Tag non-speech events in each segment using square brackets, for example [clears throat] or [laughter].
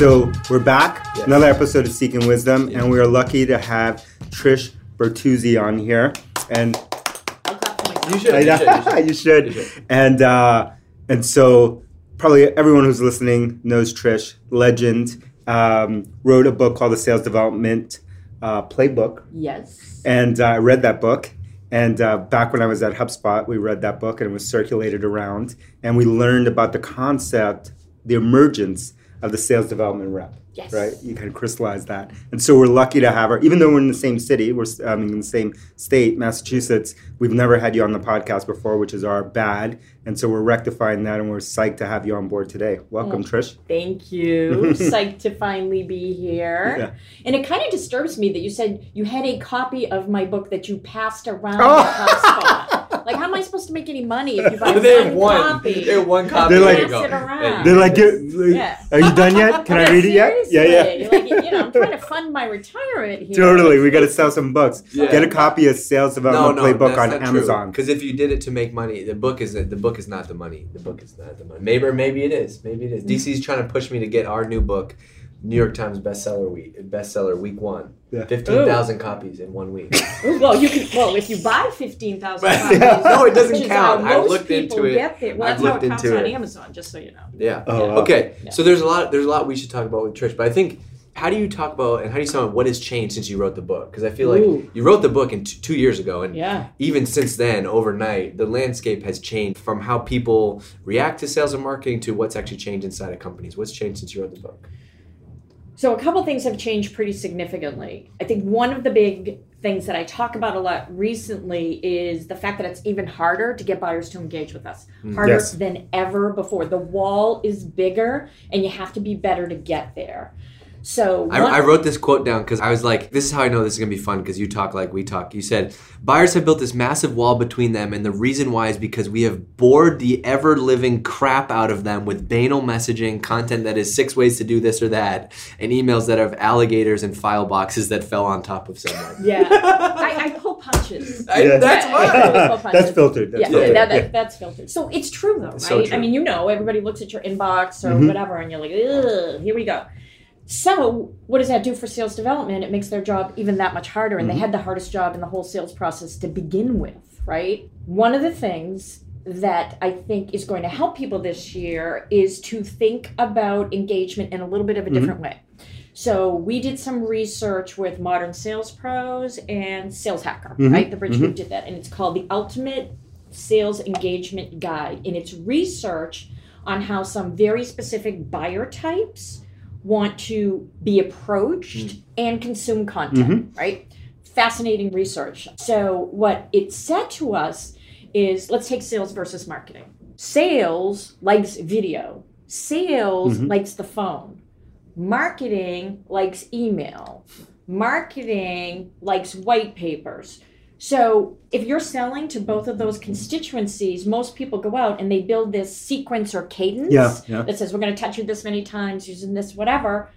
So we're back, Yes. another episode of Seeking Wisdom, and we are lucky to have Trish Bertuzzi on here. And I'll clap for myself. You should. You should. [laughs] you should. You should. And uh, and so probably everyone who's listening knows Trish, legend. Um, wrote a book called The Sales Development uh, Playbook, Yes. and uh, I read that book. And uh, back when I was at HubSpot, we read that book, and it was circulated around, and we learned about the concept, the emergence of the sales development rep. Yes. Right, you kind of crystallize that, and so we're lucky to have her. Even though we're in the same city, we're um, in the same state, Massachusetts. We've never had you on the podcast before, which is our bad, and so we're rectifying that, and we're psyched to have you on board today. Welcome, Oh. Trish. Thank you. [laughs] Psyched to finally be here. Yeah. And it kind of disturbs me that you said you had a copy of my book that you passed around [laughs] Oh. at HubSpot. like, how am I supposed to make any money if you buy they have one, one. copy? They have one copy. They're There like- you go. Pass it around. They're like, "Get- Yeah. are you done yet? [laughs] Can I read it yet? Yeah, yeah. like, you know, I'm trying to [laughs] fund my retirement here. Totally, we got to sell some books. Yeah. Get a copy of Sales No, Development no, Playbook on Amazon. Because if you did it to make money, the book is the book is not the money. The book is not the money. Maybe or maybe it is. Maybe it is. DC's trying to push me to get our new book, New York Times bestseller week, bestseller week one. Yeah. Fifteen thousand copies in one week. [laughs] Ooh, Well, you can. Well, if you buy fifteen thousand But- [laughs] copies, no, it doesn't which is count. how I've looked people into it. Get. Well, I've that's how looked it counts into on. Amazon, just so you know. Yeah. Oh, wow. Okay, Yeah. so there's a lot. There's a lot we should talk about with Trish, but I think how do you talk about and how do you sum up what has changed since you wrote the book? Because I feel like Ooh. you wrote the book in t- two years ago, and Yeah. even since then, overnight, the landscape has changed from how people react to sales and marketing to what's actually changed inside of companies. What's changed since you wrote the book? So a couple things have changed pretty significantly. I think one of the big things that I talk about a lot recently is the fact that it's even harder to get buyers to engage with us. Mm. Harder Yes. than ever before. The wall is bigger and you have to be better to get there. So I, I wrote this quote down because I was like, this is how I know this is going to be fun because you talk like we talk. You said, buyers have built this massive wall between them, and the reason why is because we have bored the ever living crap out of them with banal messaging, content that is six ways to do this or that, and emails that have alligators and file boxes that fell on top of someone. Yeah. [laughs] I, I pull punches. I- Yeah. That's Yeah, why. yeah. Pull punches. That's filtered. That's yeah, filtered. that, that, Yeah. that's filtered. So it's true though, right? So true. I mean, you know, everybody looks at your inbox or Mhm. whatever, and you're like, Ugh, here we go. So what does that do for sales development? It makes their job even that much harder, and they mm-hmm. had the hardest job in the whole sales process to begin with, right? One of the things that I think is going to help people this year is to think about engagement in a little bit of a mm-hmm. different way. So we did some research with Modern Sales Pros and Sales Hacker, Mhm, right? The Bridge mm-hmm. Group did that, and it's called the Ultimate Sales Engagement Guide, and it's research on how some very specific buyer types want to be approached and consume content, right? Fascinating research. So what it said to us is let's take sales versus marketing. Sales likes video. Sales Mhm. likes the phone. Marketing likes email. Marketing likes white papers. So, if you're selling to both of those constituencies, most people go out and they build this sequence or cadence Yeah, yeah. that says, We're going to touch you this many times using this, whatever.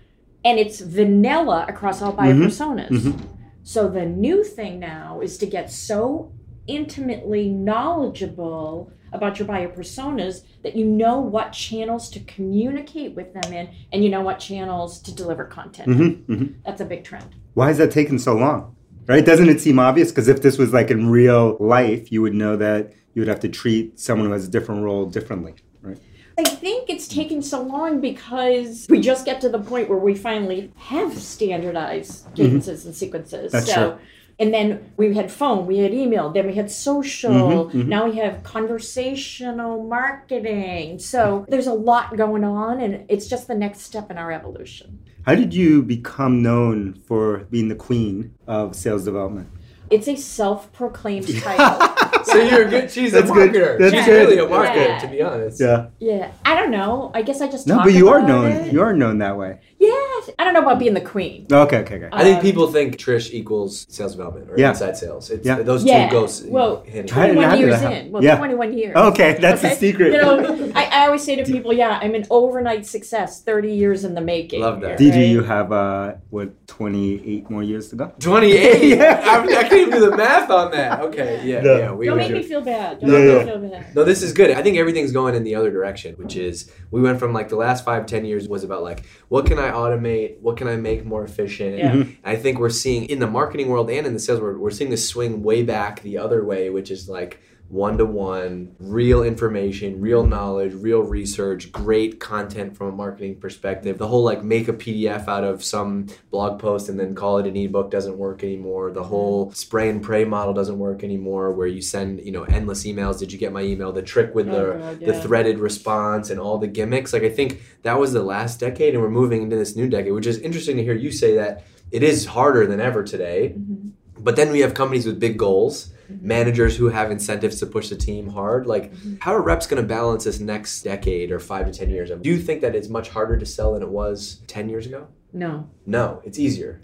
And it's vanilla across all buyer Mhm, personas. mhm. So, the new thing now is to get so intimately knowledgeable about your buyer personas that you know what channels to communicate with them in and you know what channels to deliver content. in. Mhm, mhm. That's a big trend. Why has that taken so long? Right? Doesn't it seem obvious? Because if this was like in real life, you would know that you would have to treat someone who has a different role differently. Right? I think it's taking so long because we just get to the point where we finally have standardized mm-hmm. cadences and sequences. That's so, true. And then we had phone, we had email, then we had social, Mhm, mhm. now we have conversational marketing. So there's a lot going on, and it's just the next step in our evolution. How did you become known for being the queen of sales development? It's a self-proclaimed [laughs] title. So you're good. She's That's a good. marketer. That's She's good. really a marketer, Yeah. to be honest. Yeah. yeah, I don't know. I guess I just No, talk but you are known. it. You are known that way. Yeah, I don't know about being the queen. Okay, okay, okay. I think Um, people think Trish equals sales development or Yeah. inside sales. It's, Yeah. Those Yeah. two goes Well, hand in I didn't 21 have years that. in. Well, Yeah. 21 years. okay, that's the secret. You know, I, I always say to people, yeah, I'm an overnight success, 30 years in the making. Love that. DG, right? you have uh, what, 28 more years to go? 28. [laughs] Yeah. I, I can't even do the math on that. Okay, yeah, No. yeah. We, Don't we make do. me feel bad. Don't Yeah, make yeah. me feel bad. No, this is good. I think everything's going in the other direction, which is we went from like the last five, ten years was about like what can I automate, what can I make more efficient. Yeah. Mhm. I think we're seeing in the marketing world and in the sales world, we're seeing this swing way back the other way, which is like one to one, real information, real knowledge, real research, great content from a marketing perspective. The whole like make a PDF out of some blog post and then call it an ebook doesn't work anymore. The whole spray and pray model doesn't work anymore where you send, you know, endless emails. Did you get my email? The trick with the Oh, God, the threaded response and all the gimmicks. Like I think that was the last decade and we're moving into this new decade, which is interesting to hear you say that it is harder than ever today. Mhm. But then we have companies with big goals, Managers who have incentives to push the team hard. Like, Mhm. how are reps going to balance this next decade or five to 10 years? Do you think that it's much harder to sell than it was 10 years ago? No. No, it's easier.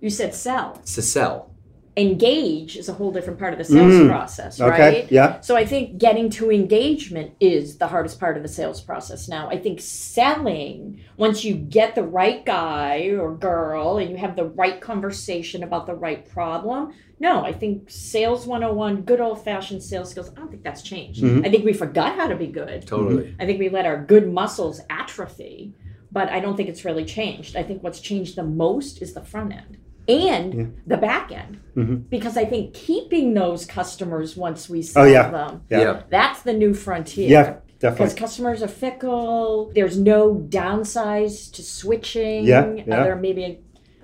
You said sell. It's to sell. Engage is a whole different part of the sales Mm. process, Okay, right? yeah. So I think getting to engagement is the hardest part of the sales process now. I think selling, once you get the right guy or girl and you have the right conversation about the right problem, no, I think sales 101, good old fashioned sales skills, I don't think that's changed. Mhm. I think we forgot how to be good. Totally. I think we let our good muscles atrophy, but I don't think it's really changed. I think what's changed the most is the front end and Yeah. the back end. Mhm. Because I think keeping those customers once we sell Oh, yeah. them, Yeah. that's the new frontier. Yeah, Because customers are fickle. There's no downsides to switching. Yeah, yeah. Other maybe a,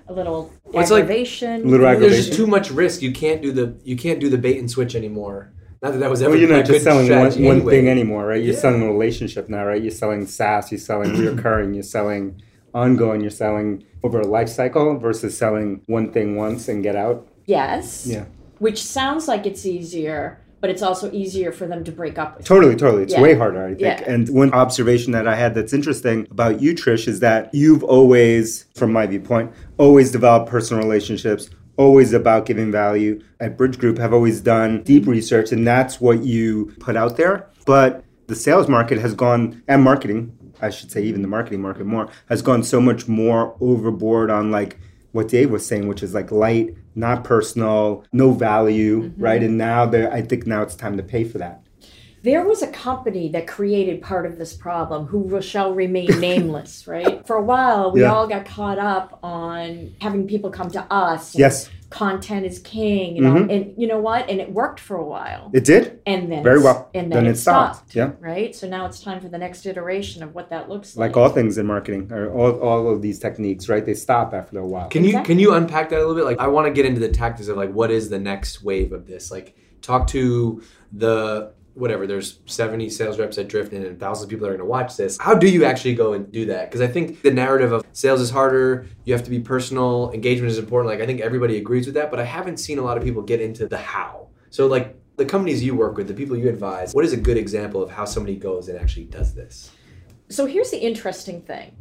a little Well, it's like- aggravation. There's just too much risk. You can't do the you can't do the bait and switch anymore. Not that that was ever Well, you're a not just good selling one, strategy one anyway. thing anymore, right? You're Yeah. selling a relationship now, right? You're selling SaaS, you're selling [clears throat] reoccurring, you're selling ongoing, you're selling over a life cycle versus selling one thing once and get out. yes. Yeah. Which sounds like it's easier, but it's also easier for them to break up with. Totally, totally. It's Yeah. way harder, I think. Yeah. And one observation that I had that's interesting about you, Trish, is that you've always, from my viewpoint, always developed personal relationships, always about giving value. At Bridge Group, have always done deep research, and that's what you put out there. But the sales market has gone, and marketing, I should say, even the marketing market more, has gone so much more overboard on like what Dave was saying, which is like light, not personal, no value, mm-hmm. right? And now there, I think now it's time to pay for that. There was a company that created part of this problem who shall remain [laughs] nameless, right? For a while, we Yeah. all got caught up on having people come to us. Yes, Content is king, and, all, mm-hmm. and you know what? And it worked for a while, it did. and then Very well. and then, Then it it stopped. stopped. Yeah. Right. So now it's time for the next iteration of what that looks like. Like all things in marketing, or all, all of these techniques, right? They stop after a while. Can you Exactly. can you unpack that a little bit? Like I want to get into the tactics of like what is the next wave of this? Like talk to the whatever. There's 70 sales reps at Drift and thousands of people are going to watch this. How do you actually go and do that? Because I think the narrative of sales is harder. You have to be personal. Engagement is important. Like I think everybody agrees with that, but I haven't seen a lot of people get into the how. So like the companies you work with, the people you advise, what is a good example of how somebody goes and actually does this? So here's the interesting thing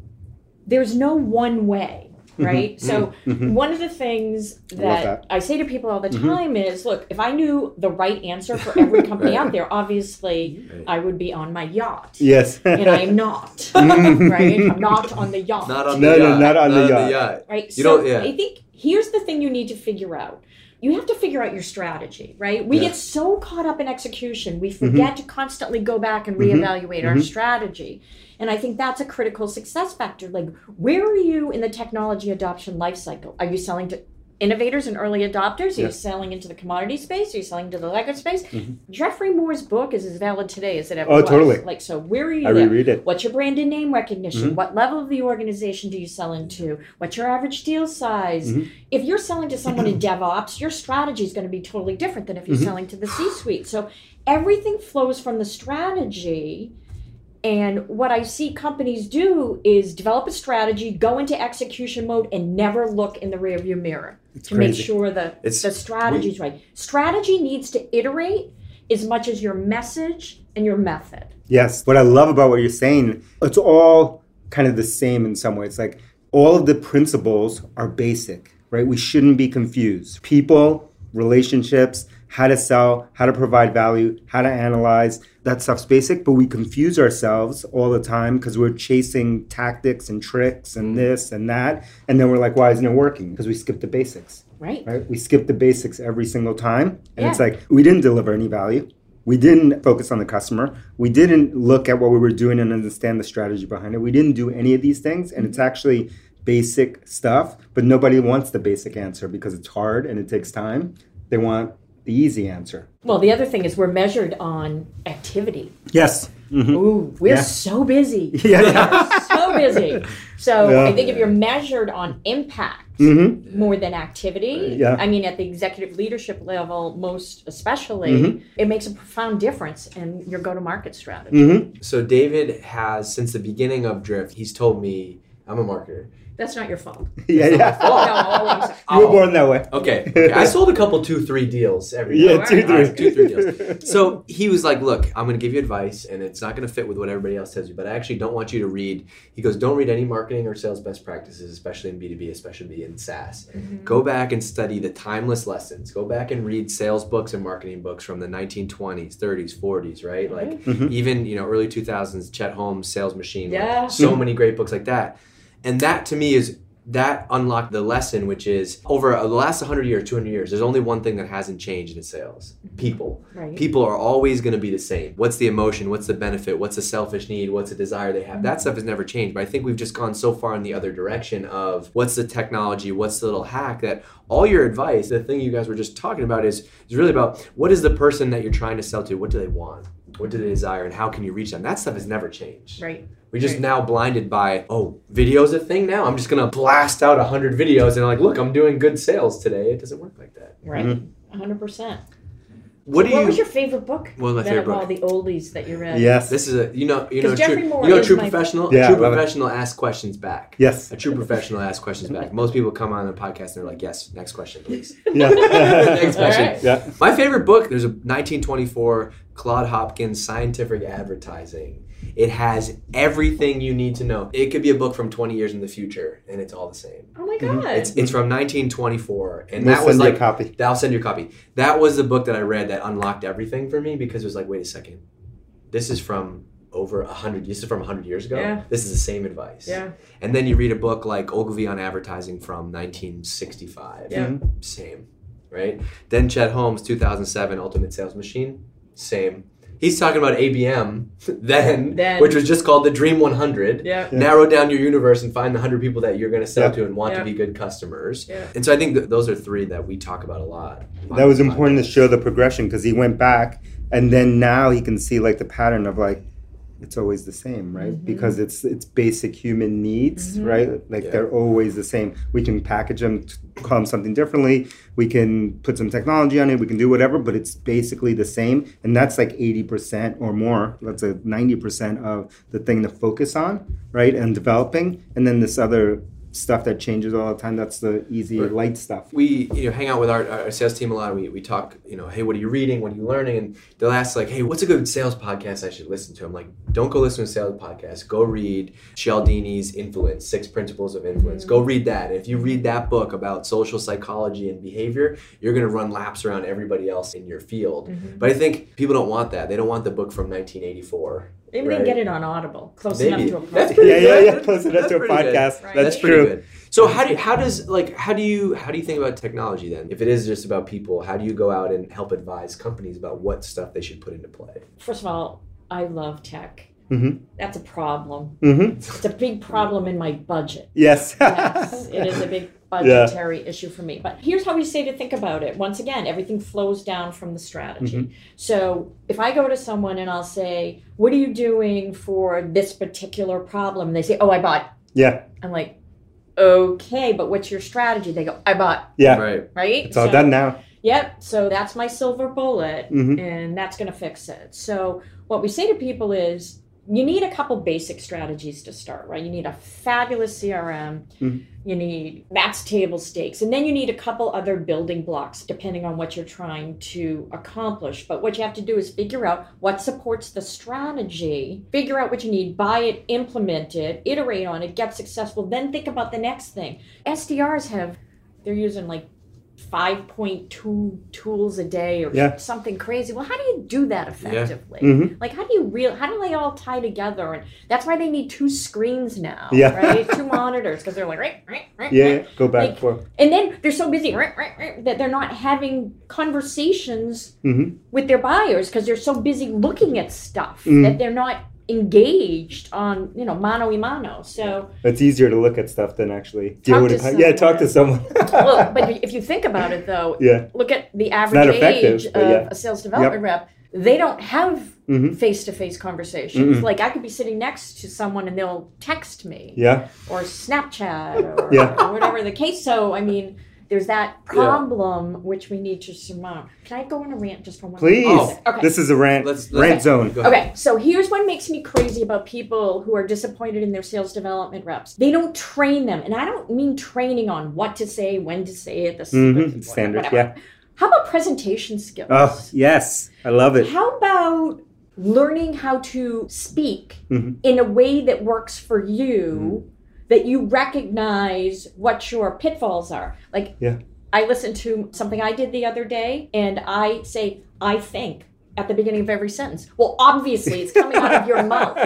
there's no one way, right? So, Mhm. one of the things love that, that. I say to people all the Mhm. time is look, if I knew the right answer for every [laughs] company Right. out there, obviously Right. I would be on my yacht. Yes. And I'm not, [laughs] right? I'm not on the yacht. Not on No, the no, yacht. not on the yacht. right? You so don't- yeah. I think here's the thing you need to figure out. You have to figure out your strategy, right? We Yeah. get so caught up in execution, we forget to constantly go back and Mhm. reevaluate our Mhm. strategy. And I think that's a critical success factor. Like, where are you in the technology adoption life cycle? Are you selling to innovators and early adopters? Are you selling into the commodity space? Are you selling to the legacy space? Mhm. Geoffrey Moore's book is as valid today as it ever Oh, was. totally. Like, so where are you I there? reread it. What's your brand and name recognition? Mhm. What level of the organization do you sell into? What's your average deal size? Mhm. If you're selling to someone in DevOps, your strategy is going to be totally different than if you're Mhm. selling to the C suite. So everything flows from the strategy. And what I see companies do is develop a strategy, go into execution mode, and never look in the rearview mirror It's to make sure the, It's- the strategy is right. Strategy needs to iterate as much as your message and your method. Yes. What I love about what you're saying, it's all kind of the same in some ways. It's like all of the principles are basic, right? We shouldn't be confused. People, relationships, how to sell, how to provide value, how to analyze. That stuff's basic, but we confuse ourselves all the time because we're chasing tactics and tricks and mm-hmm. this and that. And then we're like, why isn't it working? Because we skip the basics, Right. right? We skip the basics every single time. And it's like, we didn't deliver any value. We didn't focus on the customer. We didn't look at what we were doing and understand the strategy behind it. We didn't do any of these things. And it's mm-hmm. actually basic stuff, but nobody wants the basic answer because it's hard and it takes time. They want the easy answer. Well, the other thing is we're measured on activity. Yes. Mhm. Ooh, we're Yeah. so busy. [laughs] Yeah, yeah. So busy. So Yeah. I think if you're measured on impact hmm more than activity, Yeah. I mean, at the executive leadership level, most especially, Mhm. it makes a profound difference in your go-to-market strategy. hmm So David has since the beginning of Drift, he's told me I'm a marketer. That's not your fault. [laughs] Yeah, It's not my yeah. fault. No, always. [laughs] You were born that way. Okay. [laughs] okay. I sold a couple two, three deals every year. Yeah, two, All right, three. two, three deals. So he was like, "Look, I'm going to give you advice, and it's not going to fit with what everybody else tells you, but I actually don't want you to read." He goes, "Don't read any marketing or sales best practices, especially in B2B, especially in SaaS. Mm-hmm. Go back and study the timeless lessons. Go back and read sales books and marketing books from the 1920s, 30s, 40s, right? Like Mhm. even you know early 2000s, Chet Holmes, Sales Machine. like, Yeah. so mm-hmm. many great books like that, and that to me is." That unlocked the lesson, which is over the last 100 years, 200 years, there's only one thing that hasn't changed in sales mm-hmm. people. Right. People are always going to be the same. What's the emotion? What's the benefit? What's the selfish need? What's the desire they have? That mm-hmm. stuff has never changed. But I think we've just gone so far in the other direction of what's the technology? What's the little hack that all your advice, the thing you guys were just talking about is, is really about what is the person that you're trying to sell to? What do they want? What do they desire? And how can you reach them? That stuff has never changed. Right. We're just Right. now blinded by, oh, video's a thing now. I'm just gonna blast out a hundred videos and like, look, I'm doing good sales today. It doesn't work like that. Right. Mhm. A hundred percent. What do What you? was your favorite book? What was my favorite of all the oldies that you read. Yes. This is a you know you know 'Cause true, Geoffrey Moore you know a true professional Yeah, a true love it. professional asks questions back. Yes. A true professional asks questions back. Most people come on the podcast and they're like, yes, next question, please. [laughs] Yeah. [laughs] Next question. right. Yeah. My favorite book, there's a 1924 Claude Hopkins Scientific Advertising. It has everything you need to know. It could be a book from 20 years in the future, and it's all the same. Oh my Mhm. god. It's it's from 1924, and We'll that was send you a like copy. I'll send you a copy. That was the book that I read that unlocked everything for me because it was like, wait a second, this is from over a hundred. This is from hundred years ago. Yeah. This is the same advice. yeah. And then you read a book like Ogilvy on Advertising from 1965. Yeah. Same, right? Then Chet Holmes, 2007, Ultimate Sales Machine. Same. He's talking about ABM [laughs] then, Then. which was just called the Dream 100. Yeah. Yeah. Narrow down your universe and find the 100 people that you're going to sell Yeah. to and want Yeah. to be good customers. Yeah. And so I think that those are three that we talk about a lot. That was this important to show the progression because he went back and then now he can see like the pattern of like it's always the same, right? Mhm. Because it's it's basic human needs, Mhm. right? Like Yeah. they're always the same. We can package them, t- call them something differently. We can put some technology on it. We can do whatever, but it's basically the same. And that's like eighty percent or more. That's a ninety percent of the thing to focus on, right? And developing, and then this other stuff that changes all the time. That's the easy Right. light stuff. we you know hang out with our, our sales team a lot. We, we talk, you know, hey, what are you reading? What are you learning? And they'll ask like, hey, what's a good sales podcast I should listen to? I'm like, don't go listen to a sales podcast. Go read Cialdini's Influence, Six Principles of Influence. Go read that. If you read that book about social psychology and behavior, you're gonna run laps around everybody else in your field. Mhm. But I think people don't want that. They don't want the book from 1984. Maybe Right. they get it on Audible, close Maybe. enough to a That's podcast. pretty yeah, yeah, yeah. Close enough That's to a pretty good. podcast. Right. That's That's pretty true. good. So how do how does like how do you how do you think about technology then? If it is just about people, how do you go out and help advise companies about what stuff they should put into play? First of all, I love tech. Mhm. That's a problem. Mm-hmm. It's a big problem in my budget. Yes. Yes, it is a big [laughs] budgetary issue for me. But here's how we say to think about it. Once again, everything flows down from the strategy. Mm-hmm. So if I go to someone and I'll say, What are you doing for this particular problem? And they say, Oh, I bought. yeah. I'm like, Okay, but what's your strategy? They go, I bought, Yeah. Right. right? It's all So- done now. Yep. So that's my silver bullet, Mhm. and that's going to fix it. So what we say to people is, you need a couple basic strategies to start, right? You need a fabulous CRM. Mhm. You need that's table stakes. And then you need a couple other building blocks depending on what you're trying to accomplish. But what you have to do is figure out what supports the strategy, figure out what you need, buy it, implement it, iterate on it, get successful, then think about the next thing. SDRs have they're using like 5.2 tools a day or Yeah. something crazy. Well, how do you do that effectively? Mhm. Like, how do you real? How do they all tie together? And that's why they need two screens now, Yeah. right? [laughs] two monitors because they're like, right, right, right, Yeah, Go back Like- and forth. and then they're so busy right, right, right, that they're not having conversations Mhm. with their buyers because they're so busy looking at stuff Mhm. that they're not engaged on, you know, mano y mano. So, It's easier to look at stuff than actually deal with to it. Yeah, talk to someone. [laughs] well, but if you think about it, though, [laughs] yeah. look at the average age of yeah. a sales development rep. They don't have Mhm. face-to-face conversations. Mm-mm. Like I could be sitting next to someone and they'll text me Yeah. or Snapchat or, Yeah. or whatever the case. So I mean, there's that problem which we need to surmount. Can I go on a rant just for one? Please. minute? Okay. This is a rant Let's- rant let's- zone. Go ahead. Okay, so here's what makes me crazy about people who are disappointed in their sales development reps. They don't train them, and I don't mean training on what to say, when to say it, the hmm Standard. whatever. Yeah. How about presentation skills? Oh, yes. I love it. How about learning how to speak Mhm. in a way that works for you, that you recognize what your pitfalls are? Like, Yeah. I listened to something I did the other day, and I say, I think at the beginning of every sentence. Well, obviously, it's coming out of your [laughs] mouth.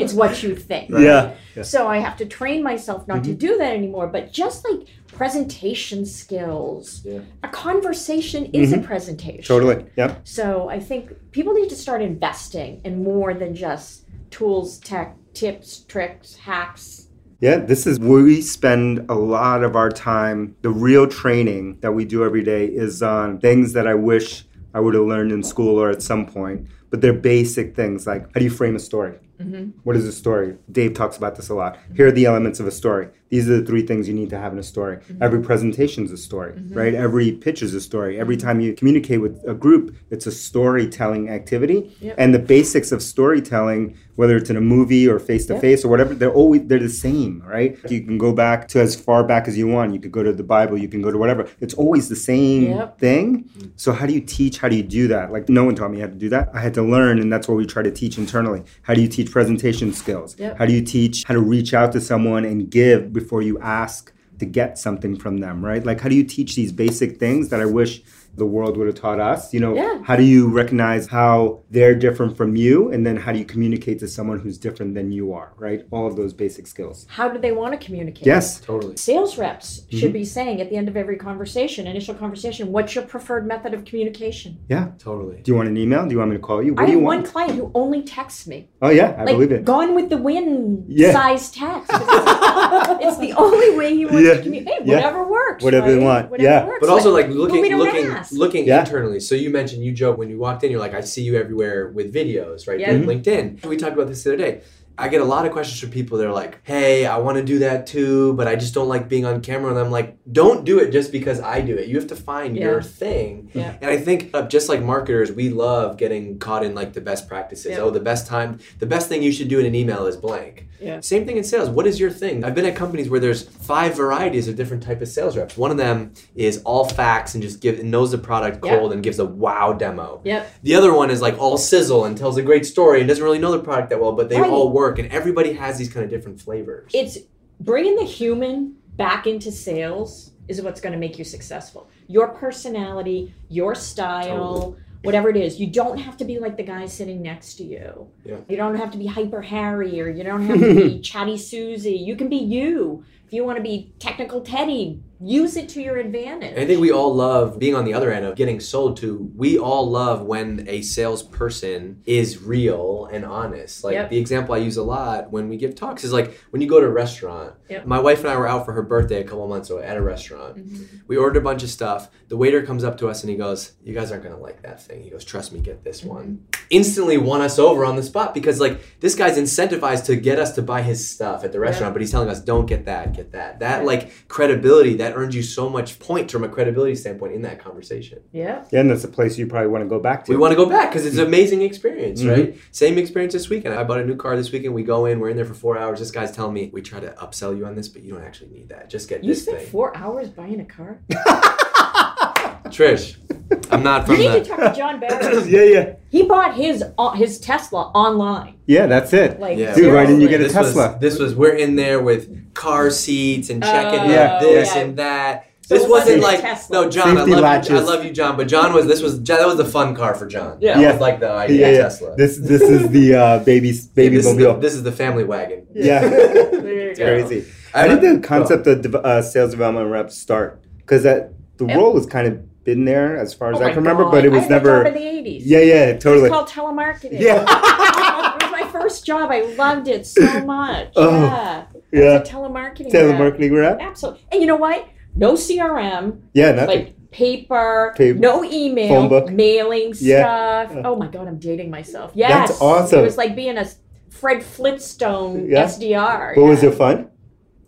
It's what you think. Yeah. Yeah. Mm-hmm. So I have to train myself not to do that anymore. But just like presentation skills, Yeah. a conversation is Mm-hmm. a presentation. Totally. Yep. So I think people need to start investing in more than just tools, tech, tips, tricks, hacks. Yeah, this is where we spend a lot of our time. The real training that we do every day is on things that I wish I would have learned in school or at some point. But they're basic things like how do you frame a story? Mm-hmm. What is a story? Dave talks about this a lot. Here are the elements of a story. These are the three things you need to have in a story. Mm-hmm. Every presentation is a story, mm-hmm. right? Every pitch is a story. Every mm-hmm. time you communicate with a group, it's a storytelling activity. Yep. And the basics of storytelling, whether it's in a movie or face to face or whatever, they're always they're the same, right? You can go back to as far back as you want. You could go to the Bible. You can go to whatever. It's always the same Yep. thing. So how do you teach? How do you do that? Like no one taught me how to do that. I had to learn, and that's what we try to teach internally. How do you teach presentation skills? Yep. How do you teach how to reach out to someone and give before you ask to get something from them? Right? Like how do you teach these basic things that I wish the world would have taught us? You know, Yeah. how do you recognize how they're different from you, and then how do you communicate to someone who's different than you are? Right? All of those basic skills. How do they want to communicate? Yes. Totally. Sales reps should mm-hmm. be saying at the end of every conversation, initial conversation, what's your preferred method of communication? Yeah. Totally. Do you want an email? Do you want me to call you? What I do have you one client who only texts me. Oh yeah, I like believe it. gone with the wind Yeah. size text. It's, [laughs] it's the only way he wants Yeah. to communicate. Hey, Yeah. whatever works. Whatever they right? want. Whatever Yeah. works. But also Like, like looking we looking ask. looking Yeah. internally. So you mentioned you joke when you walked in, you're like, I see you everywhere with videos, right? Yeah. Through mm-hmm. LinkedIn. We talked about this the other day. I get a lot of questions from people that are like, Hey, I want to do that too, but I just don't like being on camera. And I'm like, don't do it just because I do it. You have to find Yeah. your thing. Yeah. And I think uh, just like marketers, we love getting caught in like the best practices. Yeah. Oh, the best time, the best thing you should do in an email is blank. Yeah. Same thing in sales. What is your thing? I've been at companies where there's five varieties of different type of sales reps. One of them is all facts and just give knows the product cold and gives a wow demo. Yep. The other one is like all sizzle and tells a great story and doesn't really know the product that well, but they Right. all work and everybody has these kind of different flavors. It's bringing the human back into sales is what's going to make you successful. Your personality, your style, whatever it is. You don't have to be like the guy sitting next to you. Yeah. You don't have to be hyper Harry or you don't [laughs] have to be chatty Susie. You can be you. If you want to be technical Teddy, use it to your advantage. I think we all love being on the other end of getting sold to. We all love when a salesperson is real and honest. Like Yep. the example I use a lot when we give talks is like when you go to a restaurant. Yep. My wife and I were out for her birthday a couple months ago at a restaurant. Mhm. We ordered a bunch of stuff. The waiter comes up to us and he goes, "You guys aren't gonna like that thing." He goes, "Trust me, get this one." Instantly won us over on the spot because like this guy's incentivized to get us to buy his stuff at the restaurant, but he's telling us, "Don't get that. get that. That like credibility that earns you so much points from a credibility standpoint in that conversation. Yeah. Yeah, and that's a place you probably want to go back to. We want to go back because it's an amazing experience, Mhm. right? Same experience this weekend. I bought a new car this weekend. We go in, we're in there for four hours. This guy's telling me we try to upsell you on this, but you don't actually need that. Just get You this spent thing. four hours buying a car. [laughs] Trish, I'm not You from need to talk to John Barrows. [clears throat] yeah, yeah, He bought his uh, his Tesla online. yeah. That's it. Like, Yeah. Dude, why didn't you get a this Tesla? Was, this was we're in there with car seats and checking Oh, Yeah, this yeah. and that. So this it wasn't wasn't a like Tesla. no, John. Safety I love you. I love you, John. But John was this was that was the fun car for John. Yeah. That Yeah. was like the idea yeah. Tesla. This this is the uh, baby [laughs] baby this, is the, mobile. this is the family wagon. yeah, [laughs] There you it's go. crazy. I How did the concept of dev- uh, sales development rep start? Because that the Yep. role has kind of been there as far as Oh I can remember, God. but it I was a never. in the 80s. Yeah, yeah, It totally. was called telemarketing. Yeah. [laughs] it was my first job. I loved it so [laughs] much. Oh, yeah. yeah, It's a telemarketing. rep. telemarketing rep. Absolutely. And you know what? No CRM, Yeah, nothing. like paper, Paper. no email, Phone book. mailing Yeah. stuff. Oh my God, I'm dating myself. Yes. That's awesome. It was like being a Fred Flintstone Yeah. SDR. but was yeah. it fun?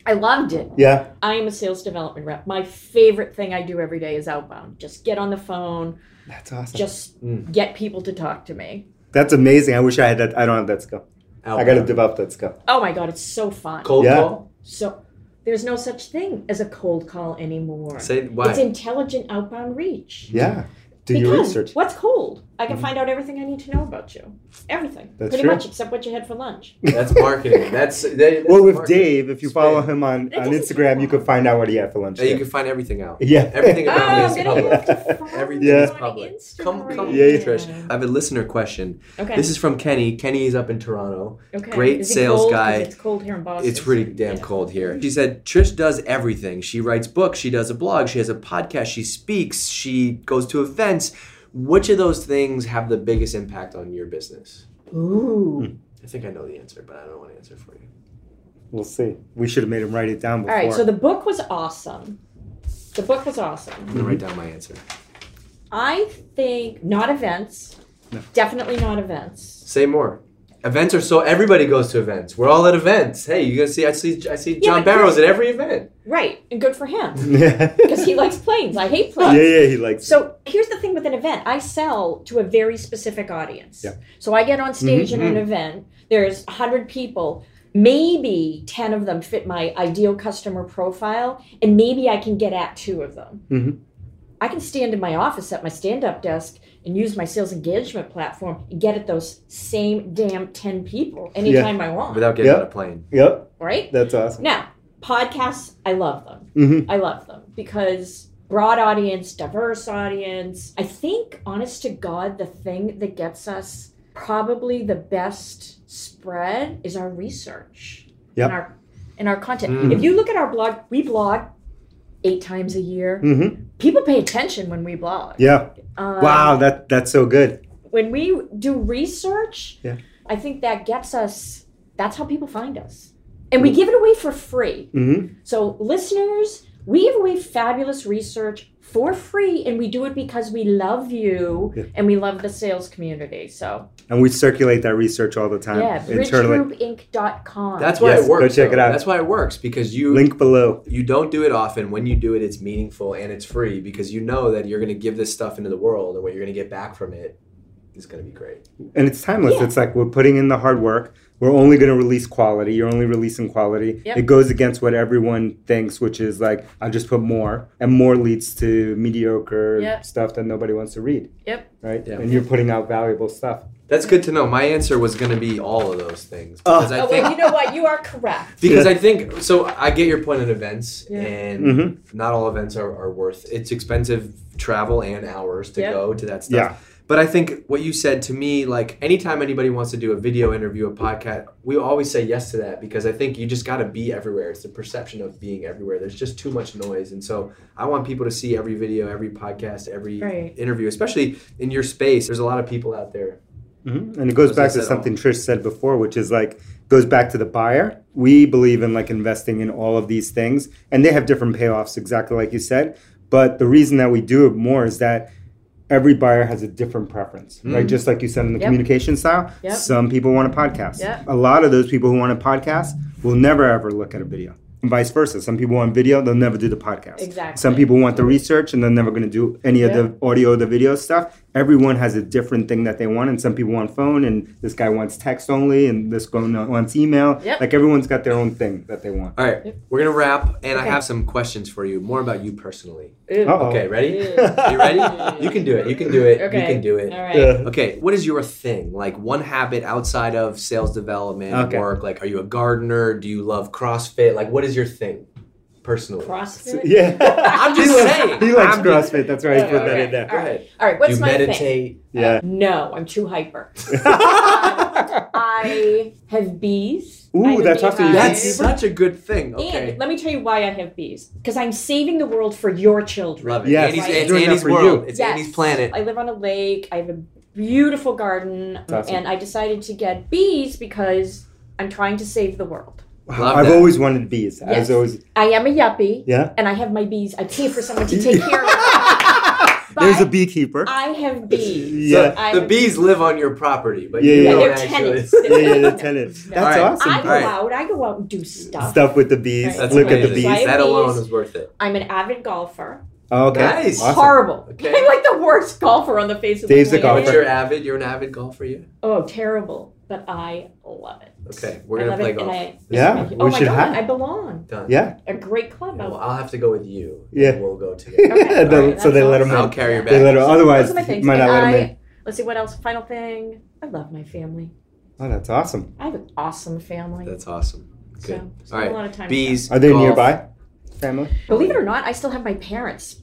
I loved it. Yeah, I am a sales development rep. My favorite thing I do every day is outbound. Just get on the phone, that's awesome. just Mm. get people to talk to me. that's amazing. I wish I had that. I don't have that skill. I got to develop that skill. Oh my God, it's so fun. cold Yeah. call. So there's no such thing as a cold call anymore. Say why. It's intelligent outbound reach. Yeah, do your research. what's cold? I can Mhm. find out everything I need to know about you. Everything. That's Pretty true. much except what you had for lunch. That's marketing. [laughs] That's, that, that's Well, with marketing. Dave, if you follow him on, It on doesn't Instagram, you could find out what he had for lunch. Yeah, you there. can find everything out. yeah, Everything [laughs] Oh, about me I'm is gonna public. have to follow Everything you is on public. Instagram. Come, come, Yeah, yeah. Trish. I have a listener question. Okay. This is from Kenny. Kenny is up in Toronto. okay. great Is it sales cold? 'Cause guy. It's cold here in Boston. It's pretty damn Yeah. cold here. She said Trish does everything. She writes books, she does a blog, she has a podcast, she speaks, she goes to events. Which of those things have the biggest impact on your business? Ooh. Hmm. I think I know the answer, but I don't want to answer for you. we'll see. We should have made him write it down All before. right. So the book was awesome. The book was awesome. I'm gonna write down my answer. I think not events. No. Definitely not events. Say more. Events are so everybody goes to events. We're all at events. Hey, you gonna see? I see. I see Yeah, John Barrows at every event. Right, and good for him [laughs] yeah, because he likes planes. I hate planes. yeah, yeah, he likes. So here's the thing with an event. I sell to a very specific audience. Yeah. So I get on stage Mm-hmm. at an event. There's 100 people. Maybe 10 of them fit my ideal customer profile, and maybe I can get at two of them. Mhm. I can stand in my office at my stand up desk and use my sales engagement platform and get at those same damn 10 people anytime I want. Without getting Yep. on a plane. Yep, right? that's awesome. Now, podcasts, I love them. hmm I love them because broad audience, diverse audience. I think, honest to God, the thing that gets us probably the best spread is our research Yep. and our and our content. Mm. If you look at our blog, we blog eight times a year. hmm People pay attention when we blog. Yeah. Um, wow, that that's so good. When we do research, Yeah. I think that gets us. That's how people find us, and we give it away for free. hmm So, listeners, we give away fabulous research for free, and we do it because we love you Yeah. and we love the sales community. So, And we circulate that research all the time yeah, internally. bridgegroupinc.com. That's why Yes, it works. go check it out. That's why it works because you Link below. you don't do it often. When you do it, it's meaningful and it's free because you know that you're going to give this stuff into the world and what you're going to get back from it is going to be great. And it's timeless. Yeah. It's like we're putting in the hard work. We're only going to release quality. You're only releasing quality. Yep. It goes against what everyone thinks, which is like, I'll just put more. And more leads to mediocre Yep. stuff that nobody wants to read. Yep. Right? Yeah. And you're putting out valuable stuff. That's good to know. My answer was going to be all of those things Oh. because I Oh, think wait, you know what? You are correct. [laughs] because I think so. I get your point on events, Yeah. and Mhm. not all events are, are worth. It's expensive travel and hours to Yep. go to that stuff. Yeah. But I think what you said to me, like anytime anybody wants to do a video interview, a podcast, we always say yes to that because I think you just got to be everywhere. It's the perception of being everywhere. There's just too much noise, and so I want people to see every video, every podcast, every Right. interview, especially in your space. There's a lot of people out there. hmm And it goes back to said, something Trish said before, which is like, goes back to the buyer. We believe in like investing in all of these things, and they have different payoffs, exactly like you said. But the reason that we do it more is that every buyer has a different preference, right? Mm. Just like you said in the Yep. communication style, Yep. some people want a podcast. Yep. A lot of those people who want a podcast will never ever look at a video. and vice versa. Some people want video, they'll never do the podcast. Exactly. Some people want the research and they're never going to do any of the audio or the video stuff. Everyone has a different thing that they want, and some people want phone, and this guy wants text only, and this guy wants email. Yep. Like everyone's got their own thing that they want. All right, we're gonna wrap, and I have some questions for you, more about you personally. Uh-oh. Okay, ready? Ew. You ready? You can do it. You can do it. Okay. You can do it. All right. Yeah. Okay, what is your thing? Like one habit outside of sales development Okay. work? Like, are you a gardener? Do you love CrossFit? Like, what is your thing, personally? CrossFit. Yeah. [laughs] I'm just he likes- saying. He likes I'm just- CrossFit. That's why he Yeah, put that okay. in there. Go ahead. All right. Do What's you my thing? meditate? Uh, yeah. No, I'm too hyper. [laughs] I have bees. Ooh, I have a that's awesome. That's such a good thing. Okay. And let me tell you why I have bees. Because I'm saving the world for your children. Love it. Yes, Andy's, right. it's Doing Andy's for world. you. It's Yes. Andy's planet. I live on a lake. I have a beautiful garden. awesome. And I decided to get bees because I'm trying to save the world. Love I've that. always wanted bees. I Yes. was always I am a yuppie. yeah. And I have my bees. I pay for someone to [laughs] take care of them. [laughs] There's a beekeeper. I have bees. Yeah. I the have bees live on your property, but Yeah, you yeah, don't they're actually. tenants. [laughs] yeah, yeah, the tenant. That's All right. awesome. I go Alright. out. I go out and do stuff. Stuff with the bees. Right. That's Look at the bees. I have That alone bees. is worth it. I'm an avid golfer. Oh, okay. Nice. Awesome. Horrible. Okay. I'm like the worst golfer on the face of Dave's the a planet. But golfer. you're avid. You're an avid golfer. You. Oh, terrible. But I love it. Okay, we're I gonna love play it, golf. and I, Yeah, oh we my should god, have. I belong. Done. Yeah. A great club. Yeah, I well, love. I'll have to go with you. Yeah. and We'll go [laughs] together. Okay. And then- Alright, so they that's let him awesome. I'll carry your bag. They bag. let her, otherwise, Those are my things. might not And let him I- in. Let's see what else. Final thing. I love my family. Oh, that's awesome. I have an awesome family. That's awesome. so Good. spend All right. a lot of time. Bees. Are they golf. nearby? Family? Believe it or not, I still have my parents.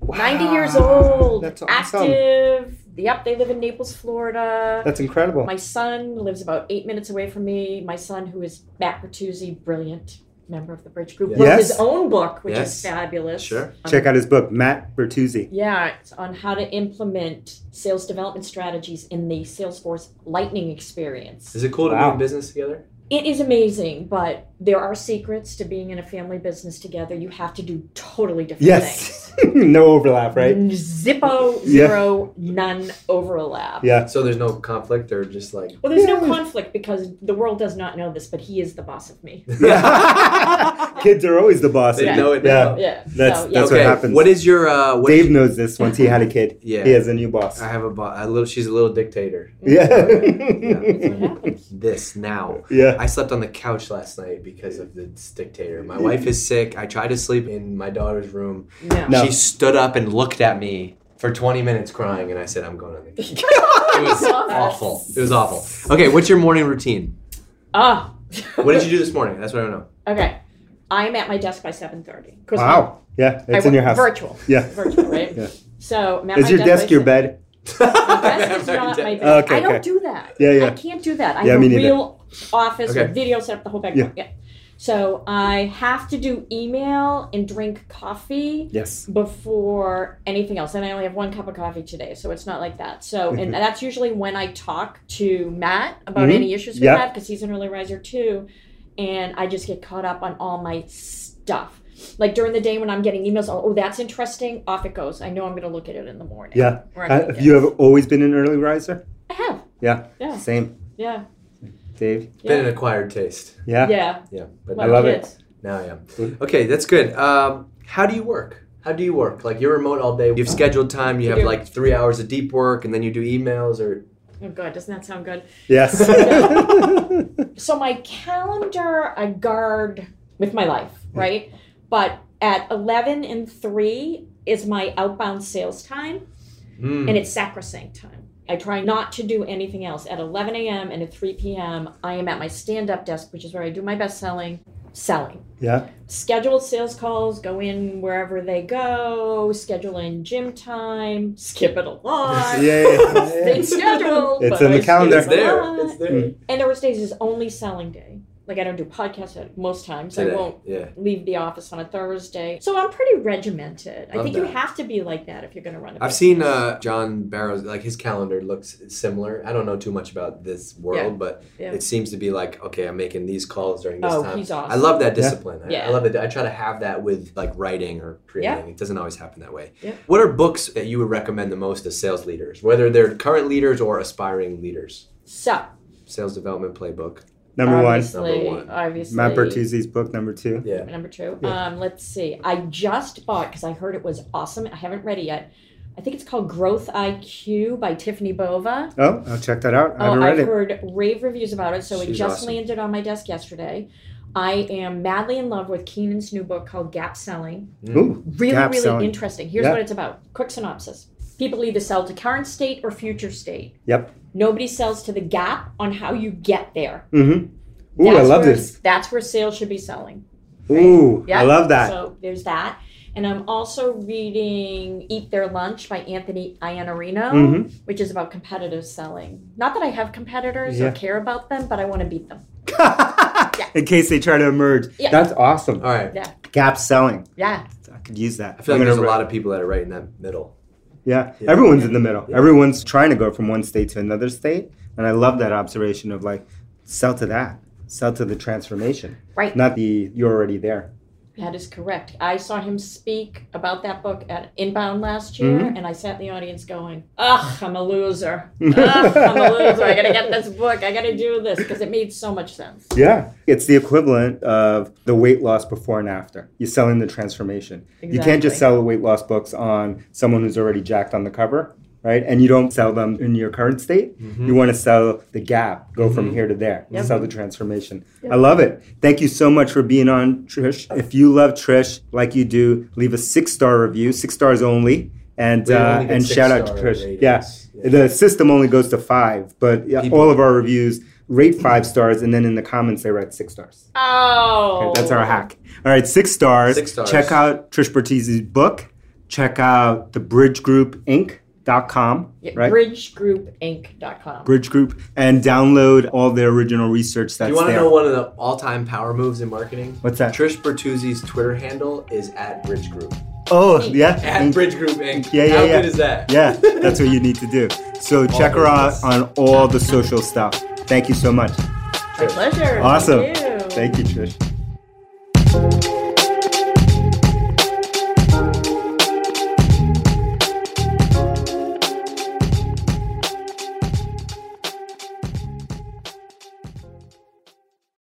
Wow. 90 years old, That's awesome. active. Yep, they live in Naples, Florida. That's incredible. My son lives about eight minutes away from me. My son, who is Matt Bertuzzi, brilliant member of the Bridge Group, Yes. wrote his own book, which Yes. is fabulous. Sure. Um, Check out his book, Matt Bertuzzi. Yeah, it's on how to implement sales development strategies in the Salesforce Lightning experience. Is it cool to Wow. be in business together? It is amazing, but there are secrets to being in a family business together. You have to do totally different things. Yes. [laughs] no overlap, right? things. Zippo, [laughs] Yeah. zero, none overlap. Yeah. So there's no conflict or just like. Well, there's no conflict because the world does not know this, but he is the boss of me. [laughs] Yeah. Kids are always the boss. They Yeah. know it Yeah. now. Yeah. That's- so, yeah. that's okay. what happens. What is your? Uh, what Dave is- knows this once he had a kid. Yeah. He has a new boss. I have a, boss. a little. She's a little dictator. Yeah. That's what happens. This now. yeah. I slept on the couch last night because of this dictator. My wife is sick. I tried to sleep in my daughter's room. No. No. She stood up and looked at me for 20 minutes crying, and I said, I'm going on the couch. [laughs] It was awful. It was awful. Okay, what's your morning routine? Ah. What did you do this morning? That's what I want to know. Okay. I am at my desk by 7.30. 'Cause Wow. Yeah. I It's in your house. Virtual. Yeah. Virtual, right? [laughs] Yeah. So I'm at Is my your by desk your bed? [laughs] My desk is not my bed. Okay, I don't okay. do that. Yeah, yeah. I can't do that. I Yeah, have me a neither. real office Okay. with video set up, the whole bag. Yeah. So I have to do email and drink coffee Yes. before anything else. And I only have one cup of coffee today, so it's not like that. So, and that's usually when I talk to Matt about Mhm. any issues we Yeah. have, because he's an early riser too. And I just get caught up on all my stuff. Like during the day when I'm getting emails, oh, oh, that's interesting, off it goes. I know I'm going to look at it in the morning. Yeah. Uh, have you ever always been an early riser? I have. Yeah. Yeah. Same. Yeah. Dave. Been an acquired taste. Yeah. Yeah. Yeah, but I love it. now I am. Okay, that's good. Um, how do you work? How do you work? Like you're remote all day. You have scheduled time. You have like three hours of deep work, and then you do emails or. Oh, God. Doesn't that sound good? Yes. [laughs] so my calendar I guard with my life, right? But at 11 and 3 is my outbound sales time Hmm. and it's sacrosanct time. I try not to do anything else. At 11 a.m. and at 3 p.m., I am at my stand up desk, which is where I do my best selling, selling. yeah. Scheduled sales calls, go in wherever they go, schedule in gym time, skip it a lot. Yeah. yeah, [laughs] Stay scheduled. It's in the I skip calendar. it it's a there. It's there. Mm. And there was days is only selling day. Like I don't do podcasts at most times. Today. I won't Yeah. leave the office on a Thursday. So I'm pretty regimented. I think you have to be like that if you're going to run a business. I've seen uh, John Barrows, like his calendar looks similar. I don't know too much about this world, Yeah. but Yeah. it seems to be like, okay, I'm making these calls during this Oh, time. he's awesome. I love that discipline. I, Yeah. I love it. I try to have that with like writing or creating. It doesn't always happen that way. Yeah. What are books that you would recommend the most to sales leaders, whether they're current leaders or aspiring leaders? So Sales development playbook. Number one. obviously, Number one. Obviously, Matt Bertuzzi's book number two. Yeah. Number two. Yeah. Um, let's see. I just bought because I heard it was awesome. I haven't read it yet. I think it's called Growth IQ by Tiffany Bova. Oh, I'll check that out. I Oh, haven't read I've it. heard rave reviews about it, so it just awesome. landed on my desk yesterday. I am madly in love with Keenan's new book called Gap Selling. Ooh, Really, Gap really Selling. interesting. Here's Yeah. what it's about. Quick synopsis. People either sell to current state or future state. Yep. Nobody sells to the gap on how you get there. Mm-hmm. Ooh, I That's love where, this. That's where sales should be selling. Ooh, Yeah. I love that. So there's that. And I'm also reading Eat Their Lunch by Anthony Iannarino, Mhm. which is about competitive selling. Not that I have competitors Yeah. or care about them, but I want to beat them. [laughs] In case they try to emerge. Yeah. That's awesome. All right. Yeah. Gap selling. Yeah. I could use that. I feel I'm like there's a lot of people that are right in that middle. Yeah. Yeah. Everyone's in the middle. Yeah. Everyone's trying to go from one state to another state. And I love that observation of like, sell to that. Sell to the transformation. Right. Not the you're already there. That is correct. I saw him speak about that book at Inbound last year, Mhm. and I sat in the audience going, Ugh, I'm a loser. [laughs] Ugh, I'm a loser. I gotta get this book. I gotta do this because it made so much sense. Yeah. It's the equivalent of the weight loss before and after. You're selling the transformation. You can't just sell weight loss books on someone who's already jacked on the cover, right? And you don't sell them in your current state. You want to sell the gap, go from here to there, Yep. sell the transformation. I love it. Thank you so much for being on, Trish. If you love Trish like you do, leave a six star review, six stars only. And uh, only and shout out to Trish. ratings. Yeah. Yeah. the system only goes to five, but yeah, People- all of our reviews rate five stars, and then in the comments they write six stars. Oh. Okay, that's our hack. All right, six stars. Six stars. Check out Trish Bertuzzi's book. Check out the Bridge Group Inc.com, Yeah, right? BridgeGroupInc.com. Bridge Group, and download all the original research that's Do you want to know one of the all-time power moves in marketing? What's that? Trish Bertuzzi's Twitter handle is at Bridge Group. Oh, yeah. At Inc. Bridge Group Inc. Yeah, yeah, How yeah. good is that? Yeah, that's what you need to do. So check her out on all the social stuff. Thank you so much. My pleasure. Awesome. Thank you. Thank you, Trish.